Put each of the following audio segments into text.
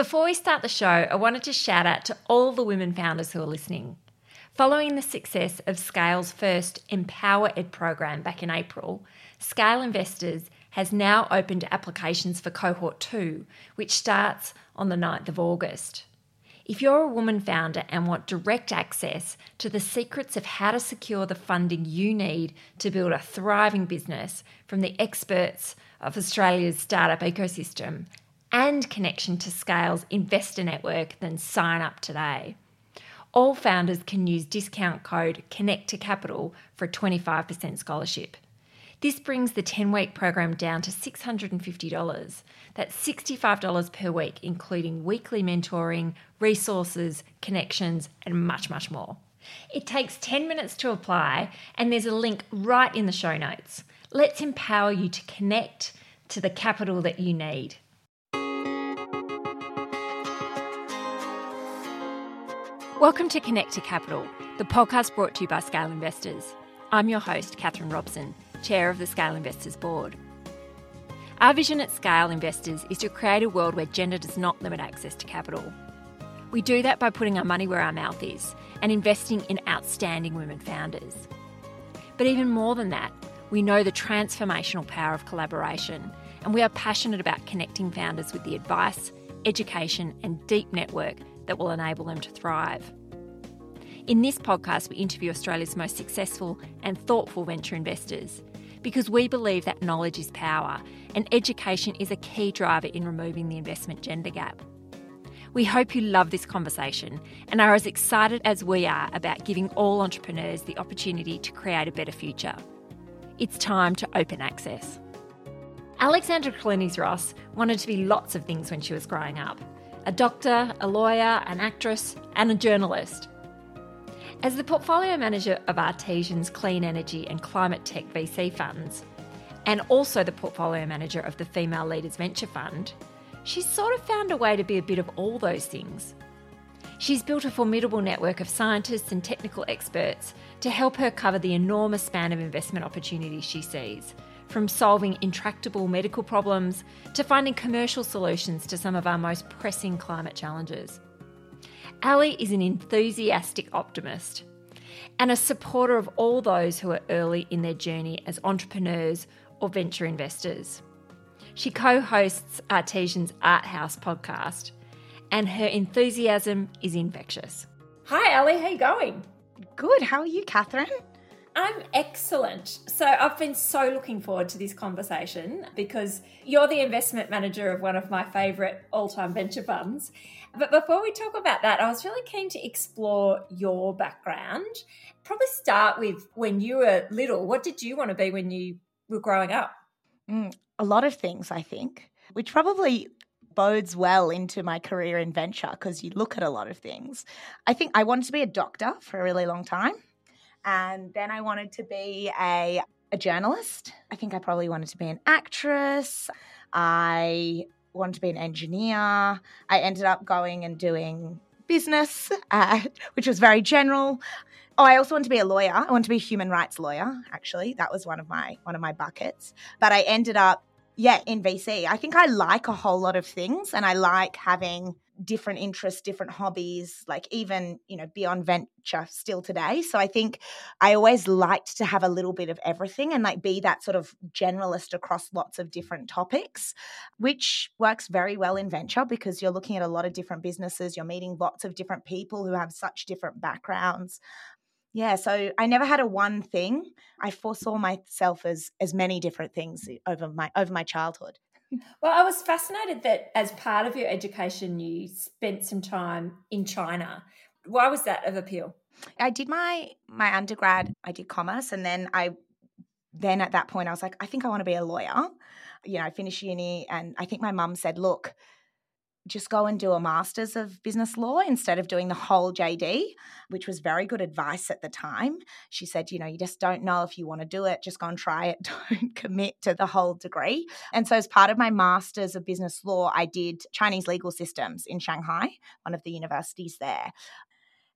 Before we start the show, I wanted to shout out to all the women founders who are listening. Following the success of Scale's first EmpowerEd program back in April, Scale Investors has now opened applications for cohort 2, which starts on the 9th of August. If you're a woman founder and want direct access to the secrets of how to secure the funding you need to build a thriving business from the experts of Australia's startup ecosystem and connection to Scale's investor network, then sign up today. All founders can use discount code Connect to Capital for a 25% scholarship. This brings the 10 week program down to $650. That's $65 per week, including weekly mentoring, resources, connections, and much, much more. It takes 10 minutes to apply, and there's a link right in the show notes. Let's empower you to connect to the capital that you need. Welcome to Connect to Capital, the podcast brought to you by Scale Investors. I'm your host, Catherine Robson Chair of the Scale Investors Board. Our vision at Scale Investors is to create a world where gender does not limit access to capital. We do that by putting our money where our mouth is and investing in outstanding women founders. But even more than that, we know the transformational power of collaboration, and we are passionate about connecting founders with the advice, education, and deep network that will enable them to thrive. In this podcast, we interview Australia's most successful and thoughtful venture investors because we believe that knowledge is power and education is a key driver in removing the investment gender gap. We hope you love this conversation and are as excited as we are about giving all entrepreneurs the opportunity to create a better future. It's time to open access. Alexandra Clunies-Ross wanted to be lots of things when she was growing up a doctor, a lawyer, an actress, and a journalist. As the portfolio manager of Artesian's clean energy and climate tech VC funds, and also the portfolio manager of the Female Leaders Venture Fund, she's sort of found a way to be a bit of all those things. She's built a formidable network of scientists and technical experts to help her cover the enormous span of investment opportunities she sees, from solving intractable medical problems to finding commercial solutions to some of our most pressing climate challenges. Ali is an enthusiastic optimist and a supporter of all those who are early in their journey as entrepreneurs or venture investors. She co hosts Artesian's ArteHouse podcast, and her enthusiasm is infectious. Hi, Ali, how you going? Good. How are you, Catherine? I'm excellent. So I've been so looking forward to this conversation because you're the investment manager of one of my favourite all-time venture funds. But before we talk about that, I was really keen to explore your background. Probably start with when you were little. What did you want to be when you were growing up? Mm, a lot of things, I think, which probably bodes well into my career in venture because you look at a lot of things. I think I wanted to be a doctor for a really long time. And then I wanted to be a, a journalist. I think I probably wanted to be an actress. I wanted to be an engineer. I ended up going and doing business, uh, which was very general. Oh, I also wanted to be a lawyer. I wanted to be a human rights lawyer. Actually, that was one of my one of my buckets. But I ended up, yeah, in VC. I think I like a whole lot of things, and I like having different interests, different hobbies, like even, you know, beyond venture still today. So I think I always liked to have a little bit of everything and like be that sort of generalist across lots of different topics, which works very well in venture because you're looking at a lot of different businesses, you're meeting lots of different people who have such different backgrounds. Yeah, so I never had a one thing. I foresaw myself as as many different things over my over my childhood. Well, I was fascinated that as part of your education, you spent some time in China. Why was that of appeal? I did my my undergrad. I did commerce, and then I then at that point I was like, I think I want to be a lawyer. You know, I finished uni, and I think my mum said, "Look, just go and do a master's of business law instead of doing the whole JD, which was very good advice at the time. She said, you know, you just don't know if you want to do it, just go and try it, don't commit to the whole degree. And so, as part of my master's of business law, I did Chinese legal systems in Shanghai, one of the universities there.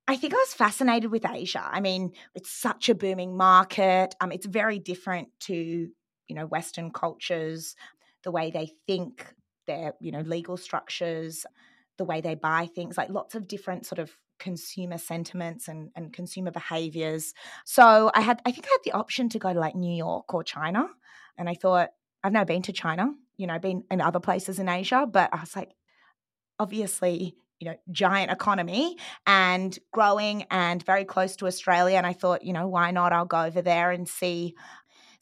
I think I was fascinated with Asia. I mean, it's such a booming market. Um, it's very different to, you know, Western cultures, the way they think their you know legal structures the way they buy things, like lots of different sort of consumer sentiments and, and consumer behaviors. So I had, I think I had the option to go to like New York or China. And I thought, I've never been to China, you know, been in other places in Asia, but I was like, obviously, you know, giant economy and growing and very close to Australia. And I thought, you know, why not? I'll go over there and see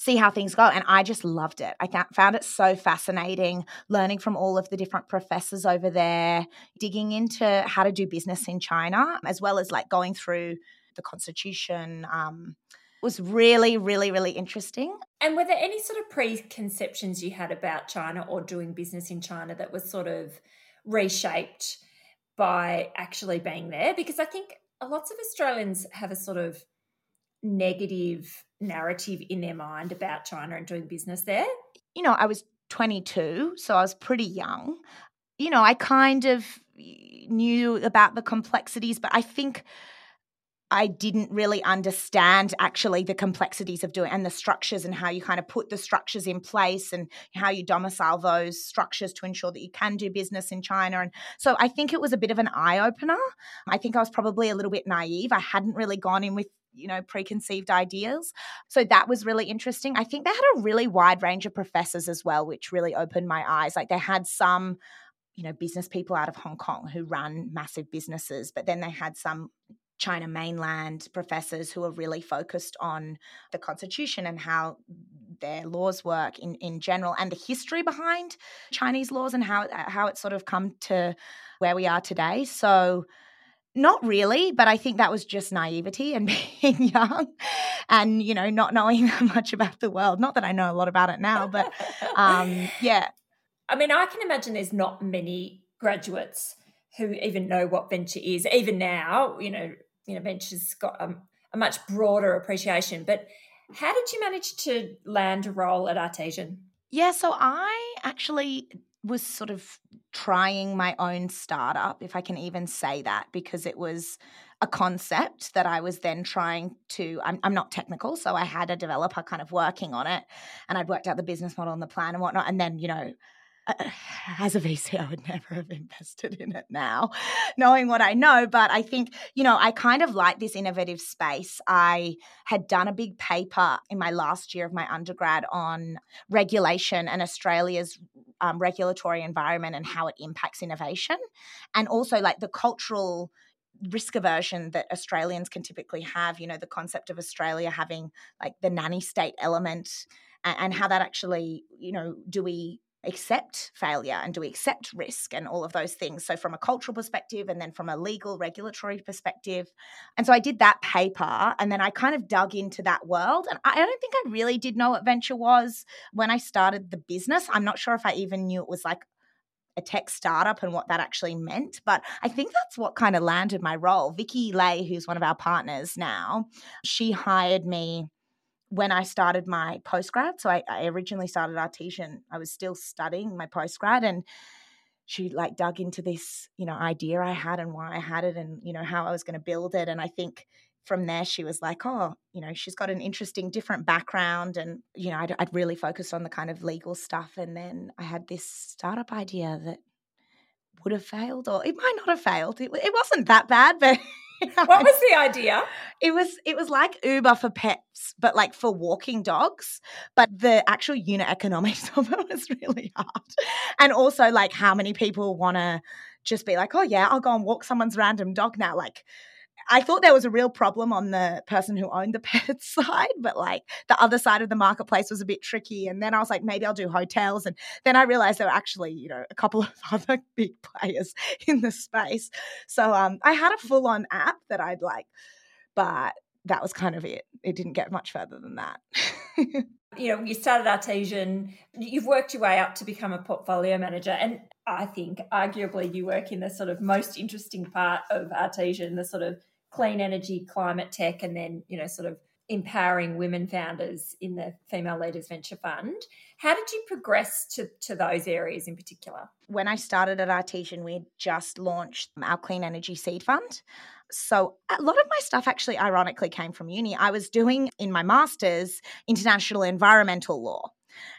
see how things go. And I just loved it. I found it so fascinating learning from all of the different professors over there, digging into how to do business in China, as well as like going through the constitution. Um, was really, really, really interesting. And were there any sort of preconceptions you had about China or doing business in China that was sort of reshaped by actually being there? Because I think lots of Australians have a sort of negative narrative in their mind about China and doing business there? You know, I was 22, so I was pretty young. You know, I kind of knew about the complexities, but I think I didn't really understand actually the complexities of doing and the structures and how you kind of put the structures in place and how you domicile those structures to ensure that you can do business in China. And so I think it was a bit of an eye opener. I think I was probably a little bit naive. I hadn't really gone in with you know preconceived ideas. So that was really interesting. I think they had a really wide range of professors as well which really opened my eyes. Like they had some you know business people out of hong kong who run massive businesses but then they had some China mainland professors who are really focused on the constitution and how their laws work in, in general and the history behind Chinese laws and how how it's sort of come to where we are today. So not really, but I think that was just naivety and being young and, you know, not knowing that much about the world. Not that I know a lot about it now, but um, yeah. I mean, I can imagine there's not many graduates who even know what venture is. Even now, you know, you know, venture's got a, a much broader appreciation. But how did you manage to land a role at Artesian? Yeah, so I actually was sort of trying my own startup, if I can even say that, because it was a concept that I was then trying to. I'm, I'm, not technical, so I had a developer kind of working on it, and I'd worked out the business model and the plan and whatnot. And then, you know, as a VC, I would never have invested in it now, knowing what I know. But I think, you know, I kind of like this innovative space. I had done a big paper in my last year of my undergrad on regulation and Australia's um, regulatory environment and how it impacts innovation, and also like the cultural risk aversion that Australians can typically have, you know, the concept of Australia having like the nanny state element and, and how that actually, you know, do we accept failure and do we accept risk and all of those things so from a cultural perspective and then from a legal regulatory perspective and so i did that paper and then i kind of dug into that world and i don't think i really did know what venture was when i started the business i'm not sure if i even knew it was like a tech startup and what that actually meant. But I think that's what kind of landed my role. Vicky Lay, who's one of our partners now, she hired me when I started my postgrad. So I, I originally started Artesian. I was still studying my postgrad and she like dug into this, you know, idea I had and why I had it and, you know, how I was going to build it. And I think from there she was like, oh, you know, she's got an interesting, different background. And, you know, I'd, I'd really focused on the kind of legal stuff. And then I had this startup idea that would have failed or it might not have failed. It, it wasn't that bad, but what was the idea? It was it was like Uber for pets, but like for walking dogs. But the actual unit economics of it was really hard. And also like how many people want to just be like, oh yeah, I'll go and walk someone's random dog now. Like I thought there was a real problem on the person who owned the pet side, but like the other side of the marketplace was a bit tricky. And then I was like, maybe I'll do hotels. And then I realized there were actually, you know, a couple of other big players in the space. So um, I had a full on app that I'd like, but that was kind of it. It didn't get much further than that. you know, you started Artesian, you've worked your way up to become a portfolio manager. And I think arguably you work in the sort of most interesting part of Artesian, the sort of clean energy, climate tech, and then, you know, sort of empowering women founders in the Female Leaders Venture Fund. How did you progress to, to those areas in particular? When I started at Artesian, we had just launched our Clean Energy Seed Fund. So a lot of my stuff actually ironically came from uni. I was doing in my master's international environmental law.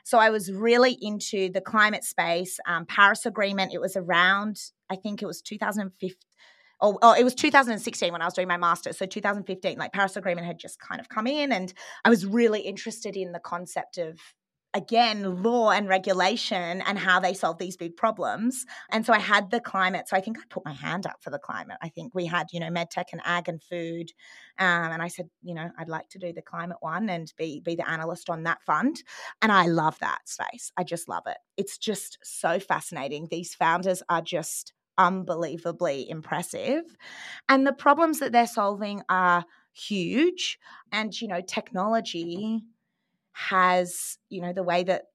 So I was really into the climate space, um, Paris Agreement. It was around, I think it was 2015. Oh, oh, it was 2016 when I was doing my master's. So 2015, like Paris Agreement had just kind of come in, and I was really interested in the concept of again law and regulation and how they solve these big problems. And so i had the climate so i think i put my hand up for the climate. I think we had you know medtech and ag and food um, and i said you know i'd like to do the climate one and be be the analyst on that fund. And i love that space. I just love it. It's just so fascinating. These founders are just unbelievably impressive and the problems that they're solving are huge and you know mm-hmm. technology has, you know, the way that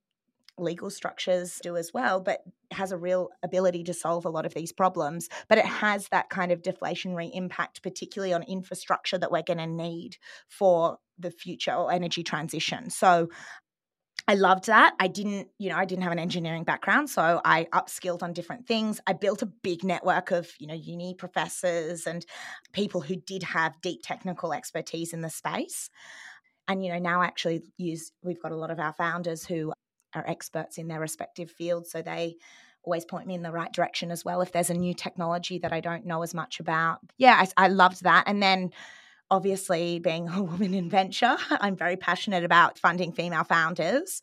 legal structures do as well, but has a real ability to solve a lot of these problems. But it has that kind of deflationary impact, particularly on infrastructure that we're going to need for the future or energy transition. So I loved that. I didn't, you know, I didn't have an engineering background, so I upskilled on different things. I built a big network of, you know, uni professors and people who did have deep technical expertise in the space. And, you know, now actually use, we've got a lot of our founders who are experts in their respective fields. So they always point me in the right direction as well if there's a new technology that I don't know as much about. Yeah, I, I loved that. And then obviously being a woman in venture i'm very passionate about funding female founders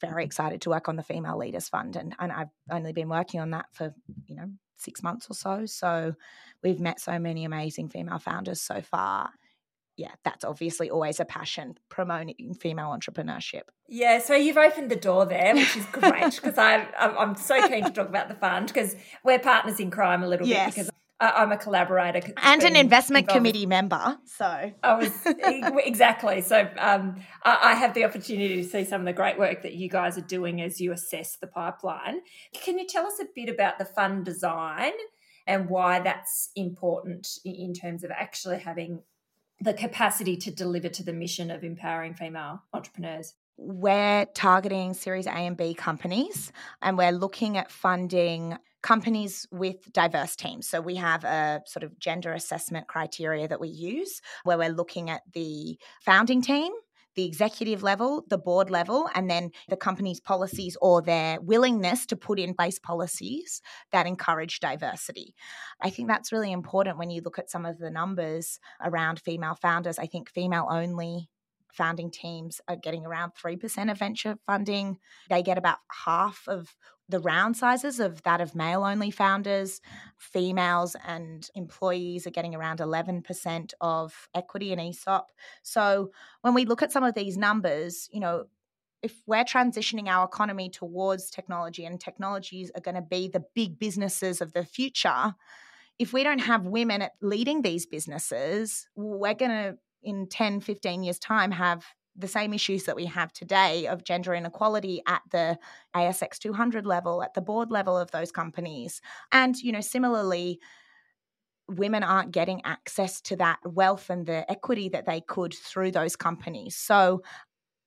very mm-hmm. excited to work on the female leaders fund and, and i've only been working on that for you know six months or so so we've met so many amazing female founders so far yeah, that's obviously always a passion, promoting female entrepreneurship. Yeah, so you've opened the door there, which is great because I'm, I'm so keen to talk about the fund because we're partners in crime a little yes. bit because I'm a collaborator and an investment committee member. So I was exactly so. Um, I have the opportunity to see some of the great work that you guys are doing as you assess the pipeline. Can you tell us a bit about the fund design and why that's important in terms of actually having the capacity to deliver to the mission of empowering female entrepreneurs? We're targeting Series A and B companies, and we're looking at funding companies with diverse teams. So we have a sort of gender assessment criteria that we use where we're looking at the founding team the executive level, the board level, and then the company's policies or their willingness to put in place policies that encourage diversity. I think that's really important when you look at some of the numbers around female founders. I think female only founding teams are getting around 3% of venture funding. They get about half of the round sizes of that of male only founders. Females and employees are getting around 11% of equity in ESOP. So when we look at some of these numbers, you know, if we're transitioning our economy towards technology and technologies are going to be the big businesses of the future, if we don't have women leading these businesses, we're going to in 10, 15 years' time have the same issues that we have today of gender inequality at the ASX 200 level, at the board level of those companies. And, you know, similarly, women aren't getting access to that wealth and the equity that they could through those companies. So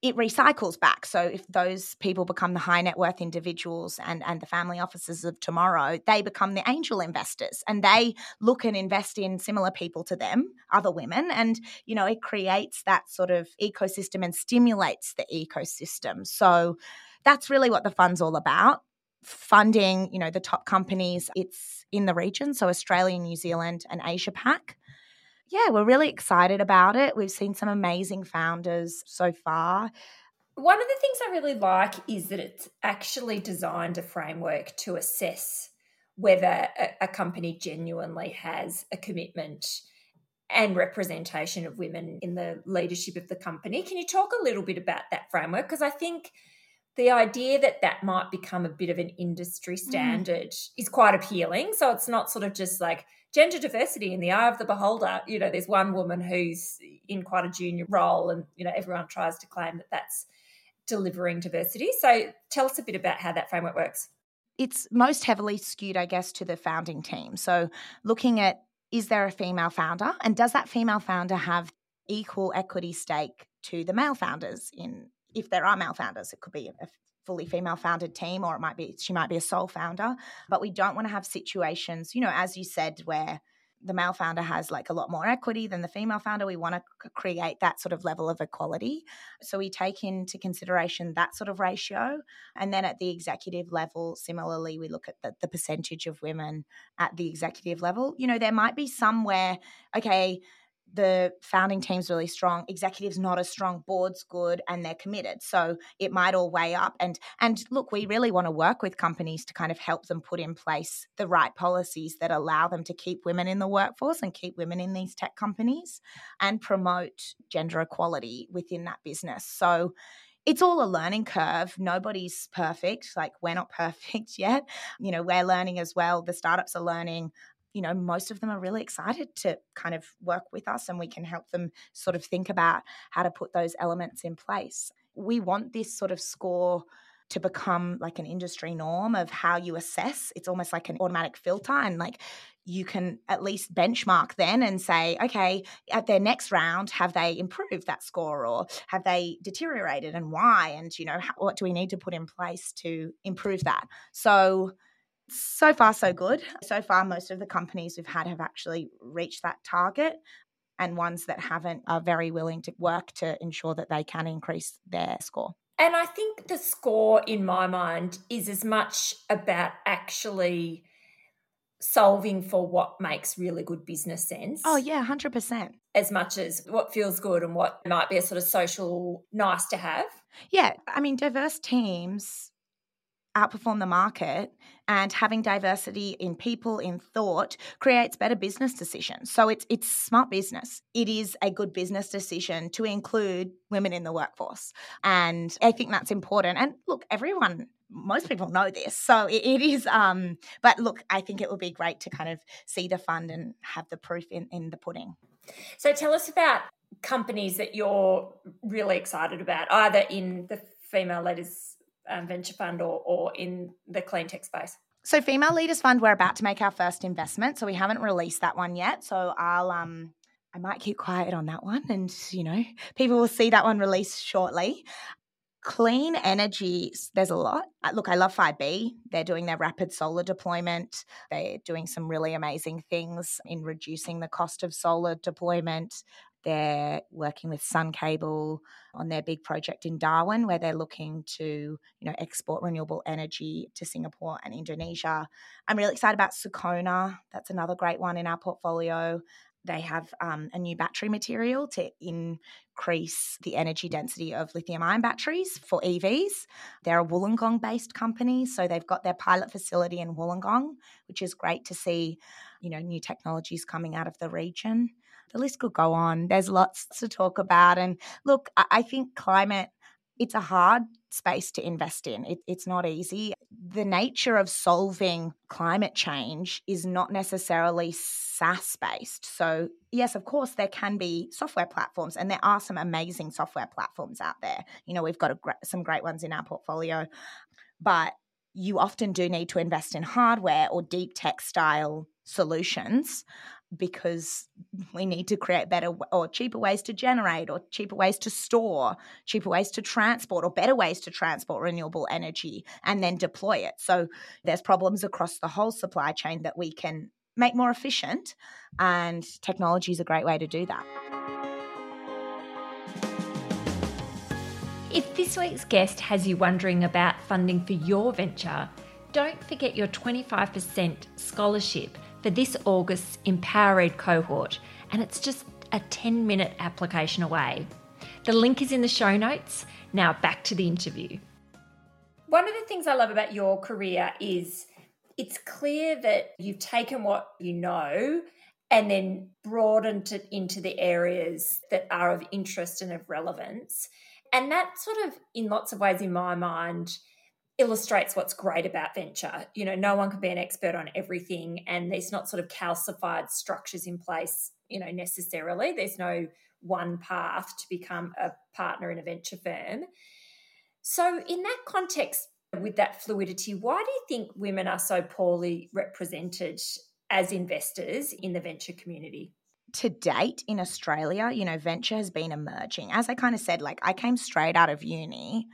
it recycles back. So if those people become the high net worth individuals and, and the family offices of tomorrow, they become the angel investors and they look and invest in similar people to them, other women. And, you know, it creates that sort of ecosystem and stimulates the ecosystem. So that's really what the fund's all about. Funding, you know, the top companies, it's in the region. So Australia, New Zealand, and Asia Pac yeah, we're really excited about it. We've seen some amazing founders so far. One of the things I really like is that it's actually designed a framework to assess whether a, a company genuinely has a commitment and representation of women in the leadership of the company. Can you talk a little bit about that framework? Because I think the idea that that might become a bit of an industry mm. standard mm. is quite appealing. So it's not sort of just like gender diversity in the eye of the beholder. You know, there's one woman who's in quite a junior role, and you know everyone tries to claim that that's delivering diversity. So tell us a bit about how that framework works. It's most heavily skewed, I guess, to the founding team. So looking at is there a female founder, and does that female founder have equal equity stake to the male founders in if there are male founders, it could be a fully female founded team or it might be she might be a sole founder but we don't want to have situations you know as you said where the male founder has like a lot more equity than the female founder. We want to create that sort of level of equality. So we take into consideration that sort of ratio. And then at the executive level, similarly, we look at the, the percentage of women at the executive level. You know, there might be somewhere, okay, the founding team's really strong executives not as strong board's good and they're committed so it might all weigh up and and look we really want to work with companies to kind of help them put in place the right policies that allow them to keep women in the workforce and keep women in these tech companies and promote gender equality within that business so it's all a learning curve. Nobody's perfect. Like, we're not perfect yet. You know, we're learning as well. The startups are learning you know, most of them are really excited to kind of work with us and we can help them sort of think about how to put those elements in place. We want this sort of score to become like an industry norm of how you assess. It's almost like an automatic filter and like you can at least benchmark then and say, okay, at their next round, have they improved that score or have they deteriorated and why? And, you know, how, what do we need to put in place to improve that? So, so far, so good. So far, most of the companies we've had have actually reached that target, and ones that haven't are very willing to work to ensure that they can increase their score. And I think the score, in my mind, is as much about actually solving for what makes really good business sense. Oh, yeah, 100%. As much as what feels good and what might be a sort of social nice to have. Yeah. I mean, diverse teams outperform the market and having diversity in people in thought creates better business decisions. So it's it's smart business. It is a good business decision to include women in the workforce. And i think that's important. And look everyone most people know this so it, it is um but look i think it would be great to kind of see the fund and have the proof in in the pudding. So tell us about companies that you're really excited about either in the female leaders um, venture fund or, or in the clean tech space? So, Female Leaders Fund, we're about to make our first investment. So, we haven't released that one yet. So, I'll, um, I might keep quiet on that one. And, you know, people will see that one released shortly. Clean energy, there's a lot. Uh, look, I love 5B. They're doing their rapid solar deployment. They're doing some really amazing things in reducing the cost of solar deployment. They're working with Sun Cable on their big project in Darwin, where they're looking to, you know, export renewable energy to Singapore and Indonesia. I'm really excited about Sicona. That's another great one in our portfolio. They have um, a new battery material to increase the energy density of lithium ion batteries for EVs. They're a Wollongong based company, so they've got their pilot facility in Wollongong, which is great to see, you know, new technologies coming out of the region the list could go on. There's lots to talk about. And look, I think climate, it's a hard space to invest in. It, it's not easy. The nature of solving climate change is not necessarily SaaS based. So, yes, of course, there can be software platforms, and there are some amazing software platforms out there. You know, we've got a, some great ones in our portfolio, but you often do need to invest in hardware or deep tech style solutions because we need to create better or cheaper ways to generate or cheaper ways to store, cheaper ways to transport or better ways to transport renewable energy and then deploy it. So there's problems across the whole supply chain that we can make more efficient and technology is a great way to do that. If this week's guest has you wondering about funding for your venture, don't forget your 25% scholarship for this August's EmpowerEd cohort, and it's just a 10 minute application away. The link is in the show notes. Now back to the interview. One of the things I love about your career is it's clear that you've taken what you know and then broadened it into the areas that are of interest and of relevance. And that sort of, in lots of ways, in my mind, illustrates what's great about venture. You know, no one can be an expert on everything, and there's not sort of calcified structures in place, you know, necessarily. There's no one path to become a partner in a venture firm. So, in that context, with that fluidity, why do you think women are so poorly represented as investors in the venture community? to date in Australia, you know, venture has been emerging. As I kind of said, like I came straight out of uni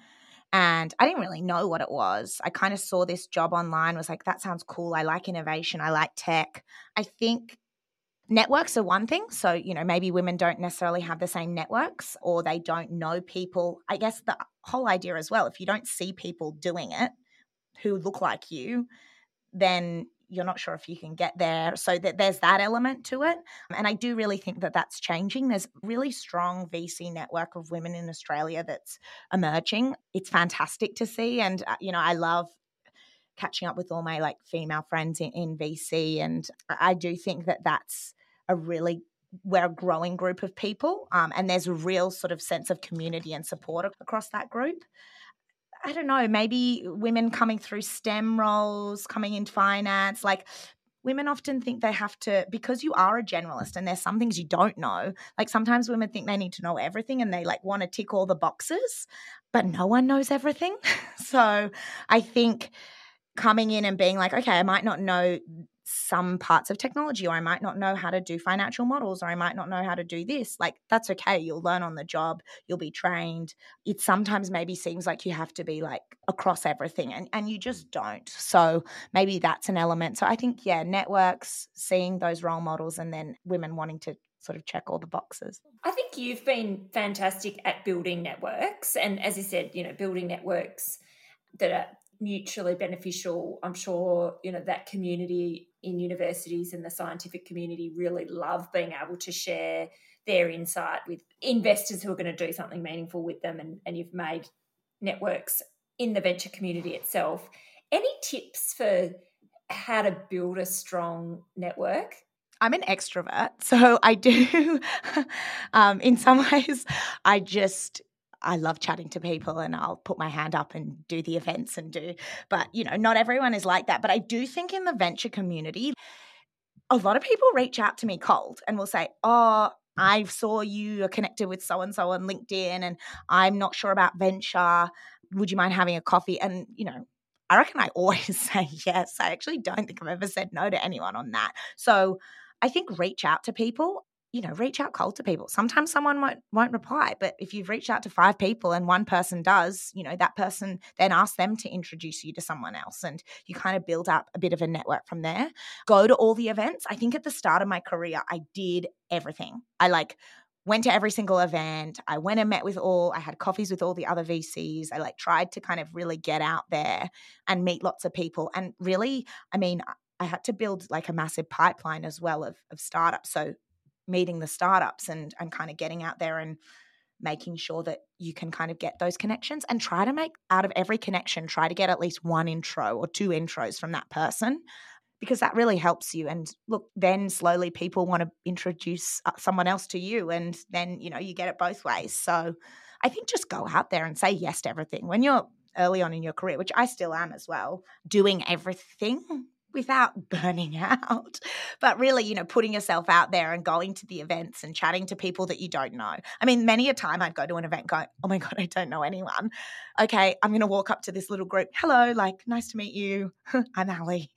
and I didn't really know what it was. I kind of saw this job online, was like, that sounds cool. I like innovation. I like tech. I think networks are one thing. So, you know, maybe women don't necessarily have the same networks or they don't know people. I guess the whole idea as well, if you don't see people doing it who look like you, then you're not sure if you can get there. So that there's that element to it. And I do really think that that's changing. There's really strong VC network of women in Australia that's emerging. It's fantastic to see. And, uh, you know, I love catching up with all my like female friends in, in VC. And I do think that that's a really we're a growing group of people um, and there's a real sort of sense of community and support across that group i don't know maybe women coming through stem roles coming into finance like women often think they have to because you are a generalist and there's some things you don't know like sometimes women think they need to know everything and they like want to tick all the boxes but no one knows everything. So i think coming in and being like okay i might not know some parts of technology or I might not know how to do financial models or I might not know how to do this. Like that's okay. You'll learn on the job, you'll be trained. It sometimes maybe seems like you have to be like across everything and, and you just mm. don't. So maybe that's an element. So I think, yeah, networks, seeing those role models and then women wanting to sort of check all the boxes. I think you've been fantastic at building networks. And as you said, you know, building networks that are mutually beneficial. I'm sure, you know, that community in universities and the scientific community really love being able to share their insight with investors who are going to do something meaningful with them. And, and you've made networks in the venture community itself. Any tips for how to build a strong network? I'm an extrovert, so I do. um, in some ways, I just I love chatting to people and I'll put my hand up and do the events and do, but you know, not everyone is like that. But I do think in the venture community, a lot of people reach out to me cold and will say, Oh, I saw you are connected with so and so on LinkedIn and I'm not sure about venture. Would you mind having a coffee? And, you know, I reckon I always say yes. I actually don't think I've ever said no to anyone on that. So I think reach out to people you know, reach out cold to people. Sometimes someone won't won't reply, but if you've reached out to five people and one person does, you know, that person then ask them to introduce you to someone else, and you kind of build up a bit of a network from there. Go to all the events. I think at the start of my career, I did everything. I like went to every single event. I went and met with all. I had coffees with all the other VCs. I like tried to kind of really get out there and meet lots of people. And really, I mean, I had to build like a massive pipeline as well of, of startups. So meeting the startups and and kind of getting out there and making sure that you can kind of get those connections and try to make out of every connection try to get at least one intro or two intros from that person because that really helps you. And look then slowly people want to introduce uh, someone else to you and then you know you get it both ways. So i think just go out there and say yes to everything. When you're early on in your career which i still am as well doing everything without burning out, but really, you know, putting yourself out there and going to the events and chatting to people that you don't know. I mean, many a time I'd go to an event going, oh my God, I don't know anyone. Okay, I'm going to walk up to this little group. Hello, like, nice to meet you. I'm Ali.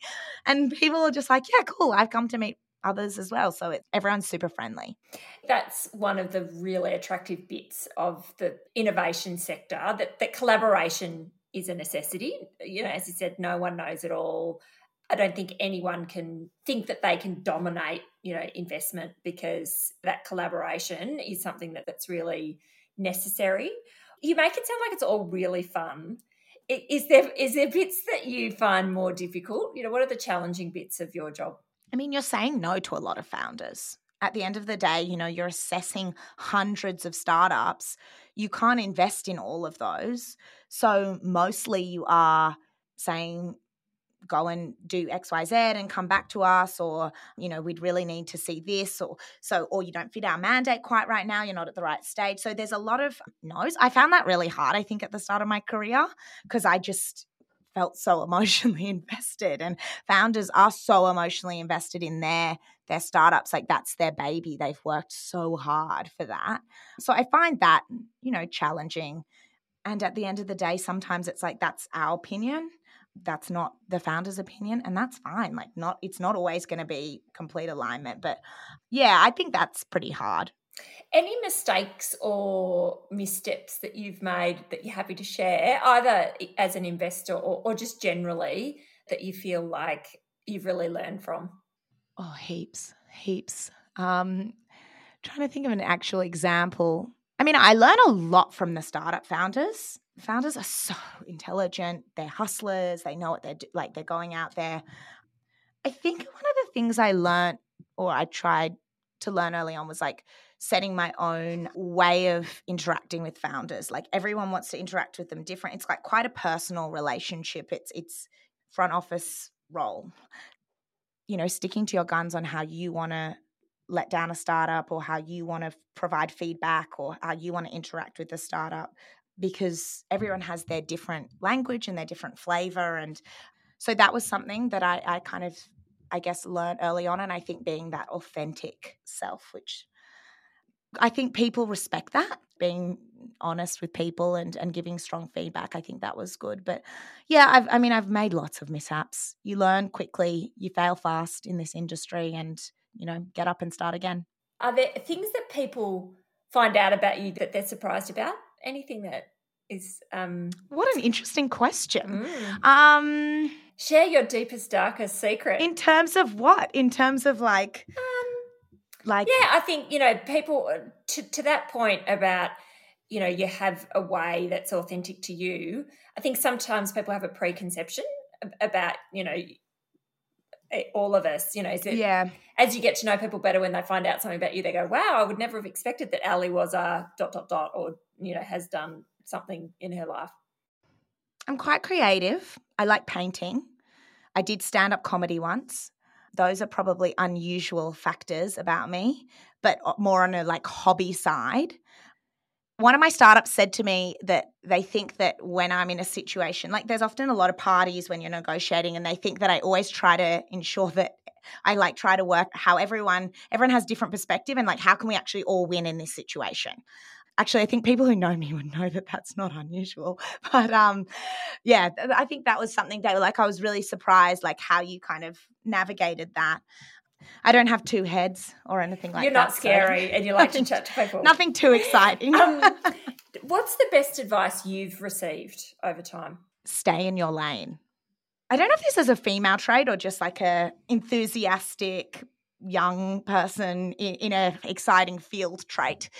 And people are just like, yeah, cool. I've come to meet others as well. So it, everyone's super friendly. That's one of the really attractive bits of the innovation sector that, that collaboration is a necessity. You know, as you said, no one knows it all I don't think anyone can think that they can dominate, you know, investment because that collaboration is something that, that's really necessary. You make it sound like it's all really fun. Is there is there bits that you find more difficult? You know, what are the challenging bits of your job? I mean, you're saying no to a lot of founders. At the end of the day, you know, you're assessing hundreds of startups. You can't invest in all of those. So mostly you are saying go and do xyz and come back to us or you know we'd really need to see this or so or you don't fit our mandate quite right now you're not at the right stage. So there's a lot of no's. I found that really hard i think at the start of my career because i just felt so emotionally invested and founders are so emotionally invested in their their startups like that's their baby. They've worked so hard for that. So i find that you know challenging. And at the end of the day sometimes it's like that's our opinion that's not the founder's opinion and that's fine like not it's not always going to be complete alignment but yeah i think that's pretty hard. Any mistakes or missteps that you've made that you're happy to share either as an investor or, or just generally that you feel like you've really learned from? Oh heaps heaps. Um, trying to think of an actual example. I mean, I learn a lot from the startup founders. Founders are so intelligent. They're hustlers. They know what they're do- like. They're going out there. I think one of the things I learned or I tried to learn early on was like setting my own way of interacting with founders. Like everyone wants to interact with them different. It's like quite a personal relationship. It's it's front office role. You know, sticking to your guns on how you want to let down a startup or how you want to provide feedback or how you want to interact with the startup because everyone mm. has their different language and their different flavor and so that was something that I, I kind of I guess learned early on and I think being that authentic self which I think people respect that being honest with people and and giving strong feedback. I think that was good. But yeah, I've, I mean, I've made lots of mishaps. You learn quickly, you fail fast in this industry, and you know, get up and start again. Are there things that people find out about you that they're surprised about? Anything that is um what an interesting question. Mm. Um share your deepest darkest secret. In terms of what? In terms of like um like yeah i think you know people uh, to, to that point about you know you have a way that's authentic to you i think sometimes people have a preconception about you know all of us you know it, yeah. as you get to know people better when they find out something about you they go wow i would never have expected that ali was a dot dot dot or you know has done something in her life. I'm quite creative. I like painting. I did stand up comedy once. Those are probably unusual factors about me, but uh, more on a like hobby side. One of my startups said to me that they think that when I'm in a situation, like there's often a lot of parties when you're negotiating, and they think that I always try to ensure that I like try to work how everyone everyone has different perspective and like how can we actually all win in this situation? Actually i think people who know me would know that that's not unusual but um yeah i think that was something that like i was really surprised like how you kind of navigated that I don't have two heads or anything like You're that. You're not scary so and you like to chat to people. Nothing too exciting. um, what's the best advice you've received over time? Stay in your lane. I don't know if this is a female trait or just like a enthusiastic young person in, in a exciting field trait,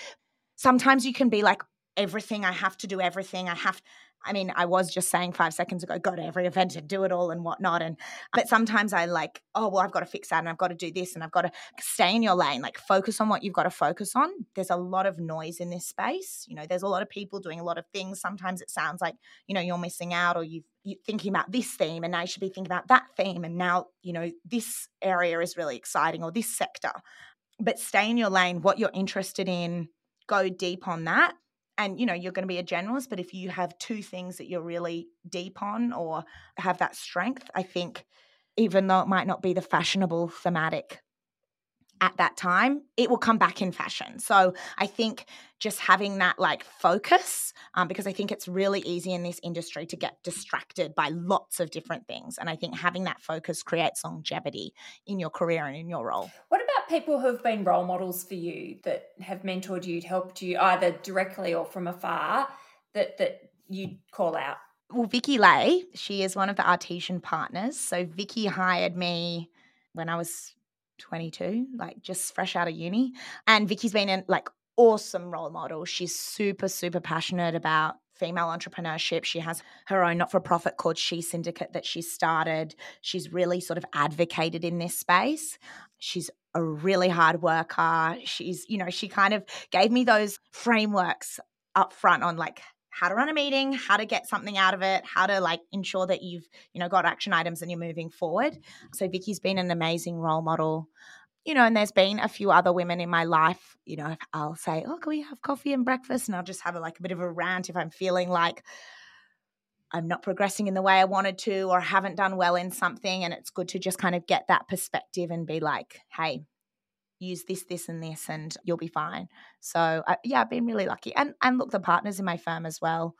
sometimes you can be like, everything, I have to do everything. I have, I mean, I was just saying five seconds ago, go to every event and do it all and whatnot. And, but sometimes I like, oh, well, I've got to fix that and I've got to do this and I've got to stay in your lane, like focus on what you've got to focus on. There's a lot of noise in this space. You know, there's a lot of people doing a lot of things. Sometimes it sounds like, you know, you're missing out or you've, you're thinking about this theme and now you should be thinking about that theme. And now, you know, this area is really exciting or this sector. But stay in your lane, what you're interested in, go deep on that and you know you're going to be a generalist but if you have two things that you're really deep on or have that strength i think even though it might not be the fashionable thematic at that time, it will come back in fashion. So I think just having that like focus, um, because I think it's really easy in this industry to get distracted by lots of different things. And I think having that focus creates longevity in your career and in your role. What about people who have been role models for you that have mentored you, helped you either directly or from afar that, that you call out? Well, Vicky Lay, she is one of the Artesian partners. So Vicky hired me when I was 22, like just fresh out of uni. And Vicky's been a like awesome role model. She's super, super passionate about female entrepreneurship. She has her own not for profit called She Syndicate that she started. She's really sort of advocated in this space. She's a really hard worker. She's, you know, she kind of gave me those frameworks up front on like how to run a meeting, how to get something out of it, how to like ensure that you've, you know, got action items and you're moving forward. So Vicky's been an amazing role model. You know, and there's been a few other women in my life, you know, I'll say, Oh, can we have coffee and breakfast? And I'll just have a, like a bit of a rant if I'm feeling like I'm not progressing in the way I wanted to or haven't done well in something. And it's good to just kind of get that perspective and be like, hey, use this, this, and this, and you'll be fine. So uh, yeah, I've been really lucky. And and look, the partners in my firm as well,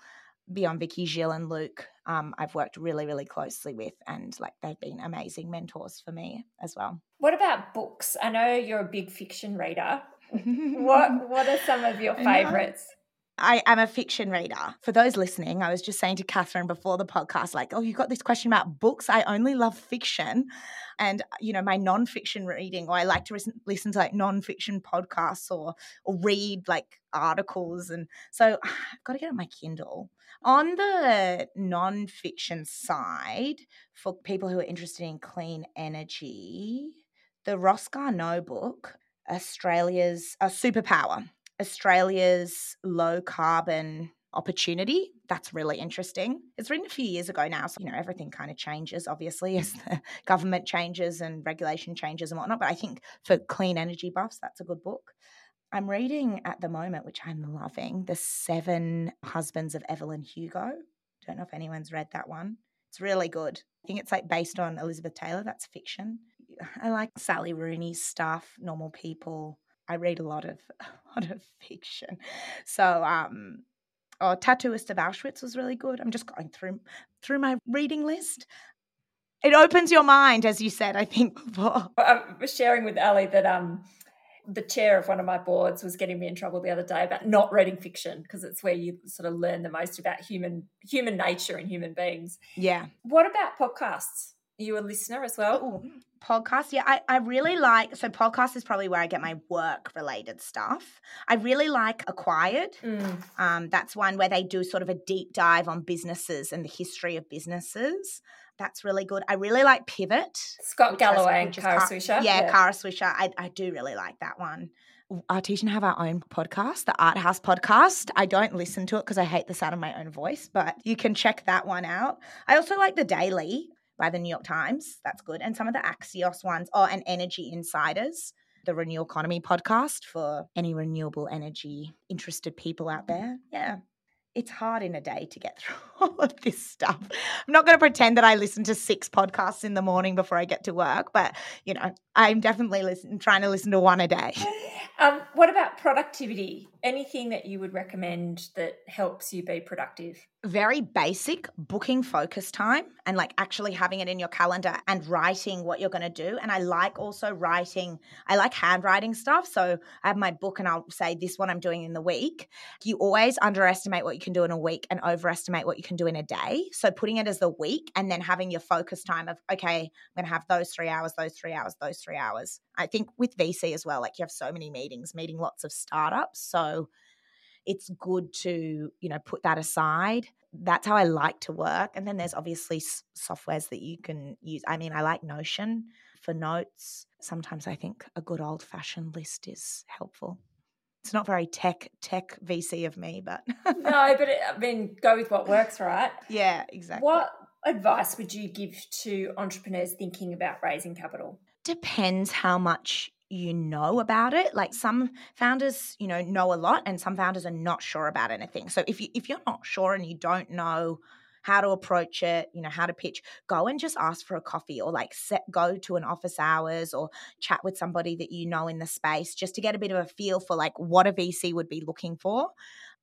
beyond Vicky, Gilles, and Luke, um, I've worked really, really closely with, and like they've been amazing mentors for me as well. What about books? I know you're a big fiction reader. what What are some of your favorites? I am a fiction reader. For those listening, I was just saying to Catherine before the podcast, like, oh, you got this question about books. I only love fiction. And, you know, my nonfiction reading, or I like to listen, to like nonfiction podcasts or, or read like articles. And so I've got to get on my Kindle. On the nonfiction side, for people who are interested in clean energy, the Ross Garnaut book, Australia's a superpower Australia's low carbon opportunity. That's really interesting. It's written a few years ago now, so you know everything kind of changes, obviously, as the government changes and regulation changes and whatnot. But I think for clean energy buffs, that's a good book. I'm reading at the moment, which I'm loving, The Seven Husbands of Evelyn Hugo. Don't know if anyone's read that one. It's really good. I think it's like based on Elizabeth Taylor. That's fiction. I like Sally Rooney's stuff, Normal People. I read a lot of a lot of fiction. So um oh Tattooist of Auschwitz was really good. I'm just going through through my reading list. It opens your mind, as you said, I think before. I was sharing with Ali that um the chair of one of my boards was getting me in trouble the other day about not reading fiction because it's where you sort of learn the most about human human nature and human beings. Yeah. What about podcasts? Are you a listener as well? Ooh podcast. Yeah, I, I really like so podcast is probably where I get my work related stuff. I really like Acquired. Mm. Um, that's one where they do sort of a deep dive on businesses and the history of businesses. That's really good. I really like Pivot. Scott Galloway and Kara Swisher. Yeah, yeah, Kara Swisher. I, I do really like that one. Artesian have our own podcast, the ArteHouse podcast. I don't listen to it because I hate the sound of my own voice, but you can check that one out. I also like the Daily by the New York Times. That's good. And some of the Axios ones, oh, and Energy Insiders, the Renewable Economy podcast for any renewable energy interested people out there. Yeah. It's hard in a day to get through all of this stuff. I'm not going to pretend that I listen to six podcasts in the morning before I get to work, but you know, I'm definitely listen, trying to listen to one a day. Um, what about productivity? Anything that you would recommend that helps you be productive? very basic booking focus time and like actually having it in your calendar and writing what you're going to do. And I like also writing, I like handwriting stuff. So I have my book and I'll say this one I'm doing in the week. You always underestimate what you can do in a week and overestimate what you can do in a day. So putting it as the week and then having your focus time of, okay, I'm going to have those three hours, those three hours, those three hours. I think with VC as well, like you have so many meetings, meeting lots of startups. So it's good to you know put that aside. That's how i like to work and then there's obviously s- softwares that you can use. I mean i like notion for notes. Sometimes i think a good old fashioned list is helpful. It's not very tech tech vc of me but no but it, i mean go with what works right? Yeah exactly. What advice would you give to entrepreneurs thinking about raising capital depends how much you know about it. Like some founders you know know a lot and some founders are not sure about anything. So if you if you're not sure and you don't know how to approach it you know how to pitch go and just ask for a coffee or like set go to an office hours or chat with somebody that you know in the space just to get a bit of a feel for like what a vc would be looking for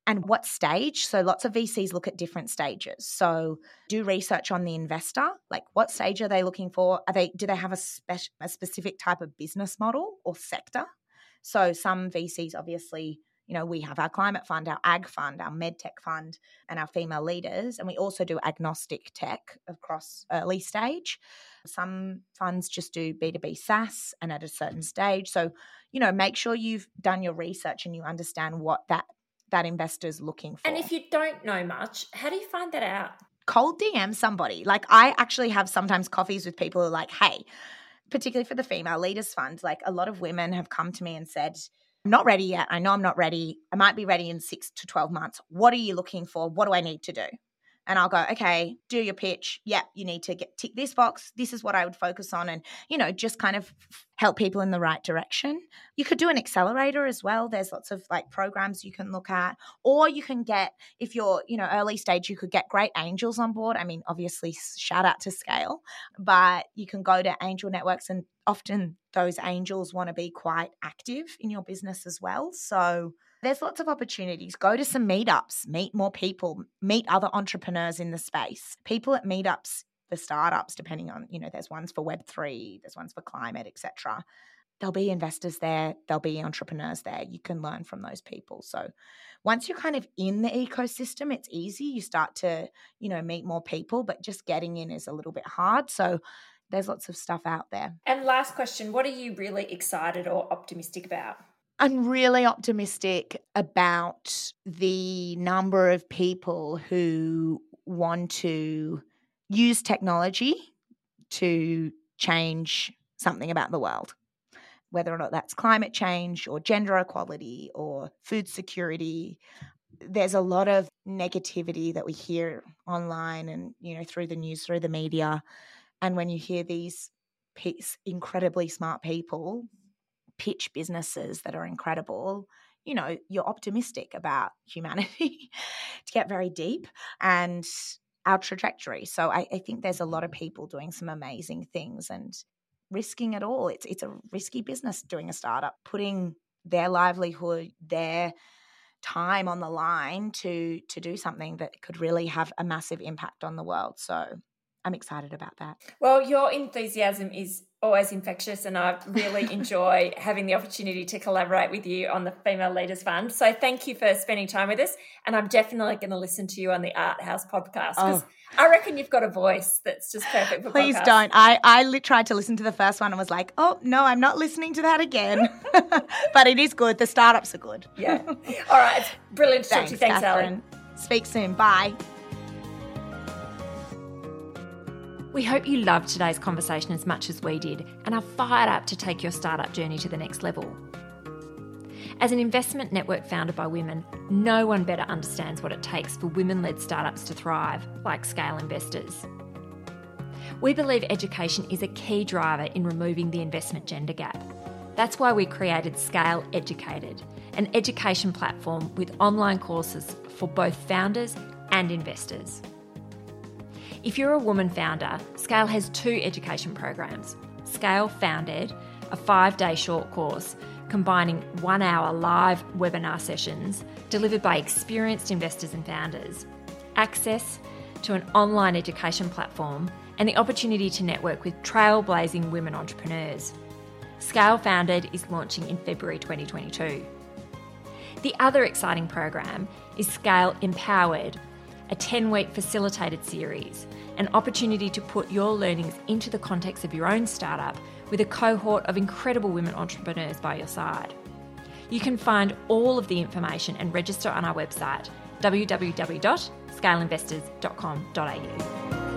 and what stage. So lots of VCs look at different stages. So do research on the investor, like what stage are they looking for? Are they do they have a, spe- a specific type of business model or sector? So some VCs obviously, you know, we have our climate fund, our ag fund, our med tech fund, and our female leaders, and we also do agnostic tech across early stage. Some funds just do B2B SaaS and at a certain stage. So, you know, make sure you've done your research and you understand what that that investor's looking for. And if you don't know much, how do you find that out? Cold DM somebody. Like I actually have sometimes coffees with people who are like, hey, particularly for the female leaders fund, like a lot of women have come to me and said, I'm not ready yet. I know I'm not ready. I might be ready in six to 12 months. What are you looking for? What do I need to do? And I'll go, okay, do your pitch. Yeah, you need to get tick this box. This is what I would focus on, and you know, just kind of help people in the right direction. You could do an accelerator as well. There's lots of like programs you can look at, or you can get if you're you know early stage, you could get great angels on board. I mean, obviously, shout out to Scale, but you can go to angel networks, and often those angels want to be quite active in your business as well. So there's lots of opportunities. Go to some meetups, meet more people, meet other entrepreneurs in the space. People at meetups for startups, depending on, you know, there's ones for Web3, there's ones for climate, etc. there'll be investors there, there'll be entrepreneurs there. You can learn from those people. So once you're kind of in the ecosystem, it's easy. You start to, you know, meet more people, but just getting in is a little bit hard. So there's lots of stuff out there. And last question, what are you really excited or optimistic about? I'm really optimistic about the number of people who want to use technology to change something about the world whether or not that's climate change or gender equality or food security. There's a lot of negativity that we hear online and you know through the news, through the media, and when you hear these incredibly smart people pitch businesses that are incredible, you know you're optimistic about humanity to get very deep and our trajectory. So I, I think there's a lot of mm-hmm. people doing some amazing things and risking it all. It's it's a risky business doing a startup, putting their livelihood, their time on the line to to do something that could really have a massive impact on the world. So I'm excited about that. Well, your enthusiasm is always infectious, and I really enjoy having the opportunity to collaborate with you on the Female Leaders Fund. So, thank you for spending time with us. And I'm definitely going to listen to you on the ArteHouse podcast because oh. I reckon you've got a voice that's just perfect for Please don't. I, I tried to listen to the first one and was like, oh, no, I'm not listening to that again. but it is good. The startups are good. Yeah. All right. It's brilliant to Thanks, talk to you. Thanks, Catherine. Speak soon. Bye. We hope you loved today's conversation as much as we did and are fired up to take your startup journey to the next level. As an investment network founded by women, no one better understands what it takes for women led startups to thrive, like Scale Investors. We believe education is a key driver in removing the investment gender gap. That's why we created Scale EducatEd, an education platform with online courses for both founders and investors. If you're a woman founder, Scale has two education programs Scale FoundEd, a five day short course combining one hour live webinar sessions delivered by experienced investors and founders, access to an online education platform, and the opportunity to network with trailblazing women entrepreneurs. Scale FoundEd is launching in February 2022. The other exciting program is Scale Empowered, a 10 week facilitated series, an opportunity to put your learnings into the context of your own startup with a cohort of incredible women entrepreneurs by your side. You can find all of the information and register on our website www.scaleinvestors.com.au.